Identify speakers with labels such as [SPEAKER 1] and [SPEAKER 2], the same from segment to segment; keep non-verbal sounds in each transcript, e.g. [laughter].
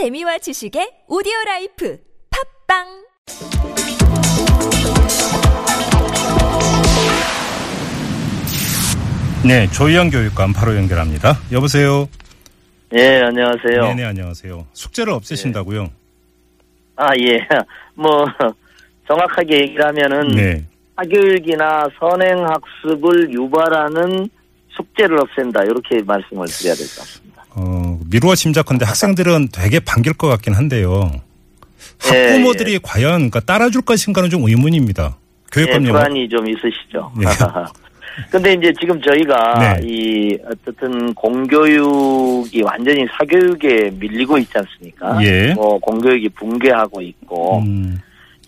[SPEAKER 1] 재미와 지식의 오디오 라이프 팟빵
[SPEAKER 2] 네, 조희연 교육감 바로 연결합니다. 여보세요.
[SPEAKER 3] 예, 안녕하세요.
[SPEAKER 2] 네 네 안녕하세요. 숙제를 없애신다고요?
[SPEAKER 3] 아, 예. [laughs] 뭐, 정확하게 얘기를 하면은,
[SPEAKER 2] 네.
[SPEAKER 3] 사교육이나 선행학습을 유발하는 숙제를 없앤다. 이렇게 말씀을 드려야 될 것 같습니다.
[SPEAKER 2] 어, 미루어 짐작컨대 학생들은 되게 반길 것 같긴 한데요.
[SPEAKER 3] 예,
[SPEAKER 2] 학부모들이 과연 그러니까 따라줄 것인가는 좀 의문입니다.
[SPEAKER 3] 예,
[SPEAKER 2] 교육감 요
[SPEAKER 3] 불안이 좀 있으시죠.
[SPEAKER 2] 네. [laughs]
[SPEAKER 3] 근데 이제 지금 저희가
[SPEAKER 2] 네.
[SPEAKER 3] 이 어쨌든 공교육이 완전히 사교육에 밀리고 있지 않습니까?
[SPEAKER 2] 예.
[SPEAKER 3] 뭐 공교육이 붕괴하고 있고
[SPEAKER 2] 음,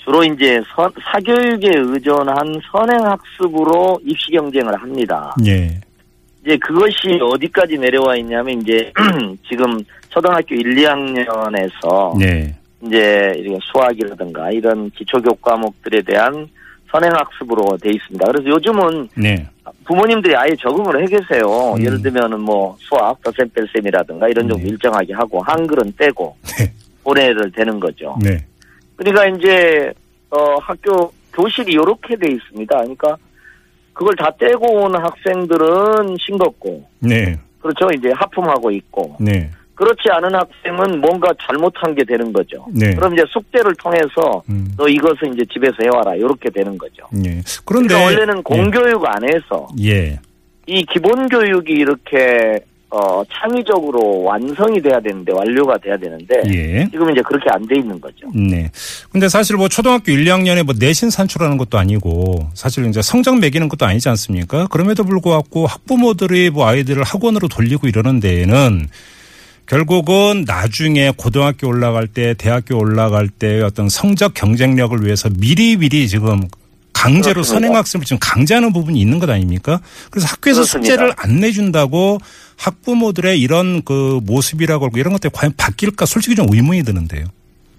[SPEAKER 3] 주로 이제 선- 사교육에 의존한 선행 학습으로 입시 경쟁을 합니다.
[SPEAKER 2] 예.
[SPEAKER 3] 이제 그것이 어디까지 내려와 있냐면 이제 [clears throat] 지금 초등학교 1, 2학년에서
[SPEAKER 2] 네.
[SPEAKER 3] 이제 이렇게 수학이라든가 이런 기초교육 과목들에 대한 선행학습으로 돼 있습니다. 그래서 요즘은
[SPEAKER 2] 네.
[SPEAKER 3] 부모님들이 아예 적응을 해 계세요.
[SPEAKER 2] 음.
[SPEAKER 3] 예를 들면은 뭐 수학 덧셈 뺄셈이라든가 이런 좀
[SPEAKER 2] 네.
[SPEAKER 3] 일정하게 하고 한글은 떼고
[SPEAKER 2] 네.
[SPEAKER 3] 보내를 되는 거죠.
[SPEAKER 2] 네.
[SPEAKER 3] 그러니까 이제 어 학교 교실이 이렇게 돼 있습니다. 그러니까 그걸 다 떼고 온 학생들은 싱겁고
[SPEAKER 2] 네.
[SPEAKER 3] 그렇죠. 이제 하품하고 있고
[SPEAKER 2] 네.
[SPEAKER 3] 그렇지 않은 학생은 뭔가 잘못한 게 되는 거죠.
[SPEAKER 2] 네.
[SPEAKER 3] 그럼 이제 숙제를 통해서
[SPEAKER 2] 음,
[SPEAKER 3] 너 이것은 이제 집에서 해와라 이렇게 되는 거죠.
[SPEAKER 2] 예. 그런데
[SPEAKER 3] 그러니까 원래는 공교육 안에서
[SPEAKER 2] 예.
[SPEAKER 3] 이 기본 교육이 이렇게 어 창의적으로 완성이 돼야 되는데 완료가 돼야 되는데
[SPEAKER 2] 예.
[SPEAKER 3] 지금 이제 그렇게 안 돼 있는 거죠.
[SPEAKER 2] 네. 근데 사실 뭐 초등학교 1, 2학년에 뭐 내신 산출하는 것도 아니고 사실 이제 성적 매기는 것도 아니지 않습니까? 그럼에도 불구하고 학부모들이 뭐 아이들을 학원으로 돌리고 이러는 데에는 결국은 나중에 고등학교 올라갈 때 대학교 올라갈 때 어떤 성적 경쟁력을 위해서 미리미리 지금 강제로
[SPEAKER 3] 그렇습니다.
[SPEAKER 2] 선행학습을 지금 강제하는 부분이 있는 것 아닙니까? 그래서 학교에서
[SPEAKER 3] 그렇습니다.
[SPEAKER 2] 숙제를 안 내준다고 학부모들의 이런 그 모습이라고 하고 이런 것들이 과연 바뀔까 솔직히 좀 의문이 드는데요.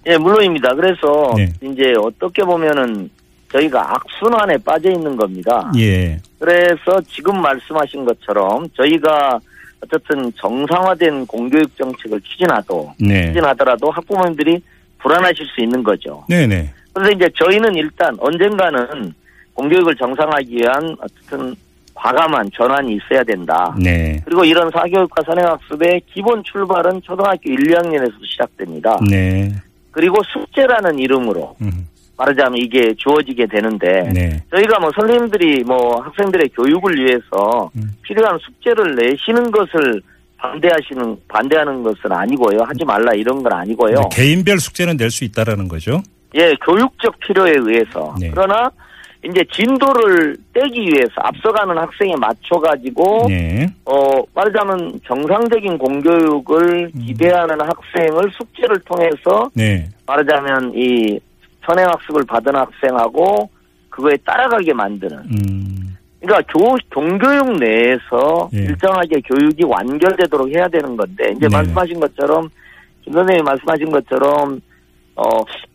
[SPEAKER 3] 예, 물론입니다. 그래서
[SPEAKER 2] 네.
[SPEAKER 3] 이제 어떻게 보면은 저희가 악순환에 빠져 있는 겁니다.
[SPEAKER 2] 예.
[SPEAKER 3] 그래서 지금 말씀하신 것처럼 저희가 어쨌든 정상화된 공교육 정책을 추진하도
[SPEAKER 2] 네.
[SPEAKER 3] 추진하더라도 학부모님들이 불안하실 수 있는 거죠.
[SPEAKER 2] 네네.
[SPEAKER 3] 그래서 이제 저희는 일단 언젠가는 공교육을 정상화하기 위한 어쨌든 과감한 전환이 있어야 된다.
[SPEAKER 2] 네.
[SPEAKER 3] 그리고 이런 사교육과 선행학습의 기본 출발은 초등학교 1, 2학년에서 시작됩니다.
[SPEAKER 2] 네.
[SPEAKER 3] 그리고 숙제라는 이름으로
[SPEAKER 2] 음,
[SPEAKER 3] 말하자면 이게 주어지게 되는데
[SPEAKER 2] 네.
[SPEAKER 3] 저희가 뭐 선생님들이 뭐 학생들의 교육을 위해서
[SPEAKER 2] 음.
[SPEAKER 3] 필요한 숙제를 내시는 것을 반대하시는 반대하는 것은 아니고요. 하지 말라 이런 건 아니고요.
[SPEAKER 2] 네, 개인별 숙제는 낼 수 있다라는 거죠.
[SPEAKER 3] 예, 교육적 필요에 의해서.
[SPEAKER 2] 네.
[SPEAKER 3] 그러나 이제 진도를 떼기 위해서 앞서가는 학생에 맞춰 가지고
[SPEAKER 2] 네.
[SPEAKER 3] 어 말하자면 정상적인 공교육을
[SPEAKER 2] 음.
[SPEAKER 3] 기대하는 학생을 숙제를 통해서
[SPEAKER 2] 네.
[SPEAKER 3] 말하자면 이 선행학습을 받은 학생하고 그거에 따라가게 만드는
[SPEAKER 2] 음,
[SPEAKER 3] 그러니까 교 공교육 내에서
[SPEAKER 2] 예.
[SPEAKER 3] 일정하게 교육이 완결되도록 해야 되는 건데 이제
[SPEAKER 2] 네.
[SPEAKER 3] 말씀하신 것처럼 김 선생님이 말씀하신 것처럼 어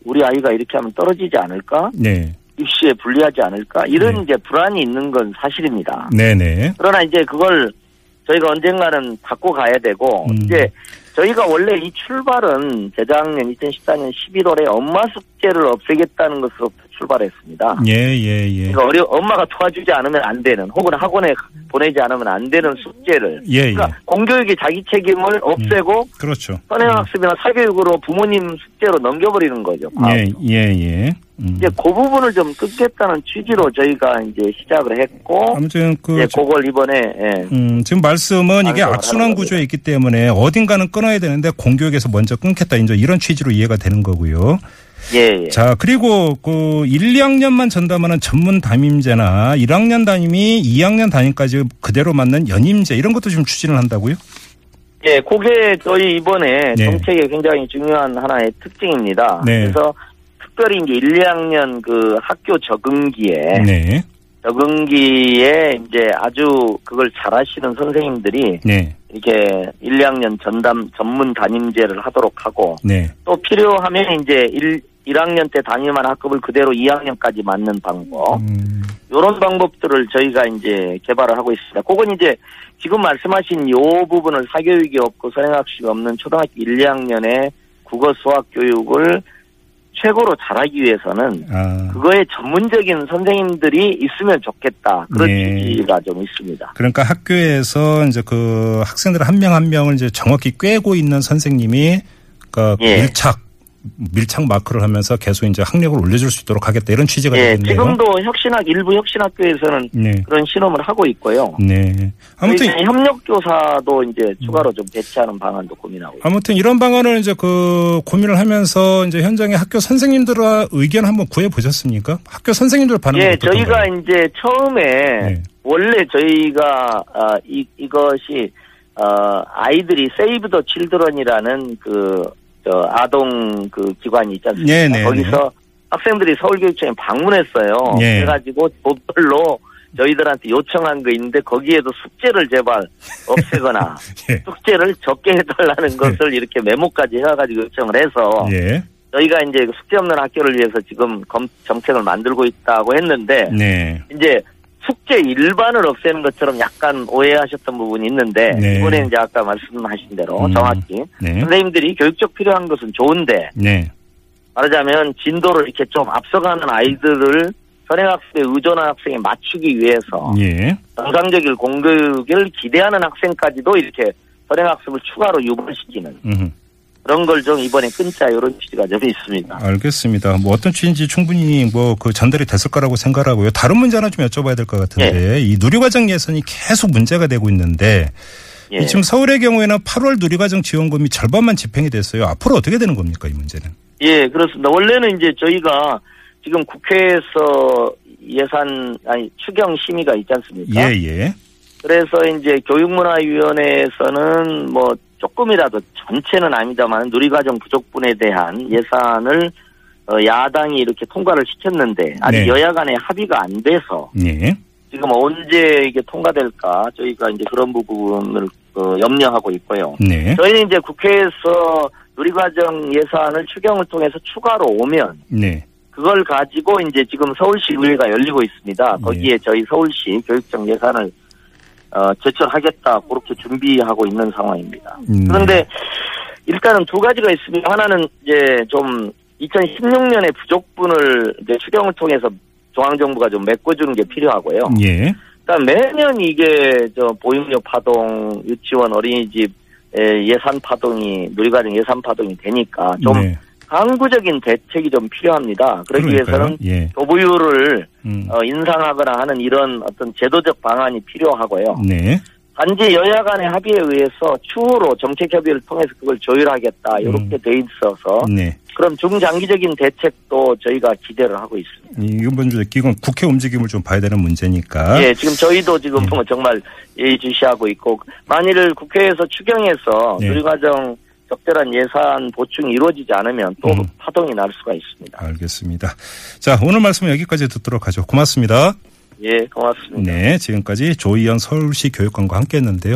[SPEAKER 3] 우리 아이가 이렇게 하면 떨어지지 않을까
[SPEAKER 2] 네.
[SPEAKER 3] 입시에 불리하지 않을까 이런
[SPEAKER 2] 네.
[SPEAKER 3] 이제 불안이 있는 건 사실입니다.
[SPEAKER 2] 네네.
[SPEAKER 3] 그러나 이제 그걸 저희가 언젠가는 바꿔 가야 되고
[SPEAKER 2] 음.
[SPEAKER 3] 이제 저희가 원래 이 출발은 재작년 2014년 11월에 엄마 숙제를 없애겠다는 것으로부터 출발했습니다.
[SPEAKER 2] 예, 예, 예.
[SPEAKER 3] 그러니까 어려 엄마가 도와주지 않으면 안 되는 혹은 학원에 보내지 않으면 안 되는 숙제를
[SPEAKER 2] 예, 예.
[SPEAKER 3] 그러니까 공교육의 자기 책임을 없애고
[SPEAKER 2] 그렇죠.
[SPEAKER 3] 선행학습이나 사교육으로 부모님 숙제로 넘겨버리는 거죠.
[SPEAKER 2] 예, 예, 예. 음.
[SPEAKER 3] 이제 그 부분을 좀 끊겠다는 취지로 저희가 이제 시작을 했고
[SPEAKER 2] 아무튼 그
[SPEAKER 3] 이제 그걸 이번에 예.
[SPEAKER 2] 음, 지금 말씀은 이게 악순환 구조에 있기 때문에 어딘가는 끊어야 되는데 공교육에서 먼저 끊겠다. 이제 이런 취지로 이해가 되는 거고요.
[SPEAKER 3] 예, 예.
[SPEAKER 2] 자, 그리고 그 1, 2학년만 전담하는 전문 담임제나 1학년 담임이 2학년 담임까지 그대로 맞는 연임제 이런 것도 지금 추진을 한다고요?
[SPEAKER 3] 예, 그게 저희 이번에
[SPEAKER 2] 네.
[SPEAKER 3] 정책의 굉장히 중요한 하나의 특징입니다.
[SPEAKER 2] 네.
[SPEAKER 3] 그래서 특별히 이제 1, 2학년 그 학교 적응기에
[SPEAKER 2] 네.
[SPEAKER 3] 적응기에 이제 아주 그걸 잘하시는 선생님들이
[SPEAKER 2] 네.
[SPEAKER 3] 이렇게 1, 2학년 전담 전문 담임제를 하도록 하고
[SPEAKER 2] 네.
[SPEAKER 3] 또 필요하면 이제 1, 1학년 때 담임한 학급을 그대로 2학년까지 맞는 방법
[SPEAKER 2] 음,
[SPEAKER 3] 이런 방법들을 저희가 이제 개발을 하고 있습니다. 그건 이제 지금 말씀하신 요 부분을 사교육이 없고 선행학습이 없는 초등학교 1, 2학년에 국어 수학 교육을 최고로 잘하기 위해서는
[SPEAKER 2] 아.
[SPEAKER 3] 그거에 전문적인 선생님들이 있으면 좋겠다. 그런
[SPEAKER 2] 네.
[SPEAKER 3] 취지가 좀 있습니다.
[SPEAKER 2] 그러니까 학교에서 이제 그 학생들 한 명 한 명을 이제 정확히 꿰고 있는 선생님이 그
[SPEAKER 3] 예.
[SPEAKER 2] 밀착 밀착 마크를 하면서 계속 이제 학력을 올려줄 수 있도록 하겠다 이런 취지가
[SPEAKER 3] 예,
[SPEAKER 2] 되겠네요.
[SPEAKER 3] 지금도 혁신학 일부 혁신학교에서는
[SPEAKER 2] 네.
[SPEAKER 3] 그런 실험을 하고 있고요.
[SPEAKER 2] 네. 아무튼
[SPEAKER 3] 저희는 협력 교사도 이제
[SPEAKER 2] 음.
[SPEAKER 3] 추가로 좀 배치하는 방안도 고민하고.
[SPEAKER 2] 아무튼 이런 방안을 이제 그 고민을 하면서 이제 현장의 학교 선생님들과 의견 한번 구해 보셨습니까? 학교 선생님들 반응
[SPEAKER 3] 예? 저희가 이제 처음에
[SPEAKER 2] 네.
[SPEAKER 3] 원래 저희가 아, 이 이것이 어, 아이들이 세이브 더 칠드런이라는 그 저, 아동 그 기관이 있지 않습니까?
[SPEAKER 2] 네, 네,
[SPEAKER 3] 거기서 학생들이 서울교육청에 방문했어요.
[SPEAKER 2] 예.
[SPEAKER 3] 그래가지고 조별로 저희들한테 요청한 거 있는데 거기에도 숙제를 제발 없애거나 [laughs]
[SPEAKER 2] 예.
[SPEAKER 3] 숙제를 적게 해달라는 것을 이렇게 메모까지 해가지고 요청을 해서
[SPEAKER 2] 예.
[SPEAKER 3] 저희가 이제 그 숙제 없는 학교를 위해서 지금 검, 정책을 만들고 있다고 했는데
[SPEAKER 2] 네.
[SPEAKER 3] 이제 숙제 일반을 없애는 것처럼 약간 오해하셨던 부분이 있는데
[SPEAKER 2] 네.
[SPEAKER 3] 이번에 이제 아까 말씀하신 대로
[SPEAKER 2] 음.
[SPEAKER 3] 정확히
[SPEAKER 2] 네.
[SPEAKER 3] 선생님들이 교육적 필요한 것은 좋은데
[SPEAKER 2] 네.
[SPEAKER 3] 말하자면 진도를 이렇게 좀 앞서가는 아이들을 선행 학습에 의존한 학생에 맞추기 위해서
[SPEAKER 2] 예.
[SPEAKER 3] 정상적인 공교육을 기대하는 학생까지도 이렇게 선행 학습을 추가로 유발시키는
[SPEAKER 2] 음.
[SPEAKER 3] 그런 걸 좀 이번에 끊자 이런 취지가 좀 있습니다.
[SPEAKER 2] 알겠습니다. 뭐 어떤 취지인지 충분히 뭐 그 전달이 됐을 거라고 생각하고요. 다른 문제 하나 좀 여쭤봐야 될 것 같은데 이 누리과정 예산이 계속 문제가 되고 있는데
[SPEAKER 3] 예.
[SPEAKER 2] 이 지금 서울의 경우에는 8월 누리과정 지원금이 절반만 집행이 됐어요. 앞으로 어떻게 되는 겁니까 이 문제는?
[SPEAKER 3] 예, 그렇습니다. 원래는 이제 저희가 지금 국회에서 예산 아니 추경 심의가 있지 않습니까?
[SPEAKER 2] 예 예.
[SPEAKER 3] 그래서 이제 교육문화위원회에서는 뭐 조금이라도 전체는 아닙니다만 누리과정 부족분에 대한 예산을 어, 야당이 이렇게 통과를 시켰는데 아직
[SPEAKER 2] 네.
[SPEAKER 3] 여야 간에 합의가 안 돼서
[SPEAKER 2] 예.
[SPEAKER 3] 지금 언제 이게 통과될까 저희가 이제 그런 부분을 어, 염려하고 있고요.
[SPEAKER 2] 네.
[SPEAKER 3] 저희는 이제 국회에서 누리과정 예산을 추경을 통해서 추가로 오면
[SPEAKER 2] 네.
[SPEAKER 3] 그걸 가지고 이제 지금 서울시 의회가 열리고 있습니다.
[SPEAKER 2] 네.
[SPEAKER 3] 거기에 저희 서울시 교육청 예산을 어, 제출하겠다 그렇게 준비하고 있는 상황입니다.
[SPEAKER 2] 음.
[SPEAKER 3] 그런데 일단은 두 가지가 있습니다. 하나는 이제 좀 2016년에 부족분을 이제 추경을 통해서 중앙정부가 좀 메꿔주는 게 필요하고요.
[SPEAKER 2] 예.
[SPEAKER 3] 그러니까 매년 이게 저 보육료 파동, 유치원, 어린이집 에, 예산 파동이 누리과정 예산 파동이 되니까 좀
[SPEAKER 2] 네.
[SPEAKER 3] 강구적인 대책이 좀 필요합니다. 그러기
[SPEAKER 2] 그러니까요.
[SPEAKER 3] 위해서는
[SPEAKER 2] 예.
[SPEAKER 3] 교부율을
[SPEAKER 2] 음.
[SPEAKER 3] 어, 인상하거나 하는 이런 어떤 제도적 방안이 필요하고요.
[SPEAKER 2] 네.
[SPEAKER 3] 단지 여야 간의 합의에 의해서 추후로 정책 협의를 통해서 그걸 조율하겠다 이렇게 돼 있어서
[SPEAKER 2] 네.
[SPEAKER 3] 그럼 중장기적인 대책도 저희가 기대를 하고 있습니다.
[SPEAKER 2] 이건 먼저 이건 국회 움직임을 좀 봐야 되는 문제니까.
[SPEAKER 3] 예, 지금 저희도 지금
[SPEAKER 2] 예.
[SPEAKER 3] 뭐 정말 예의주시하고 있고 만일 국회에서 추경해서
[SPEAKER 2] 예.
[SPEAKER 3] 누리과정 적절한 예산 보충이 이루어지지 않으면 또
[SPEAKER 2] 음.
[SPEAKER 3] 파동이 날 수가 있습니다.
[SPEAKER 2] 알겠습니다. 자, 오늘 말씀 여기까지 듣도록 하죠. 고맙습니다.
[SPEAKER 3] 예, 고맙습니다.
[SPEAKER 2] 네, 지금까지 조희연 서울시 교육관과 함께 했는데요.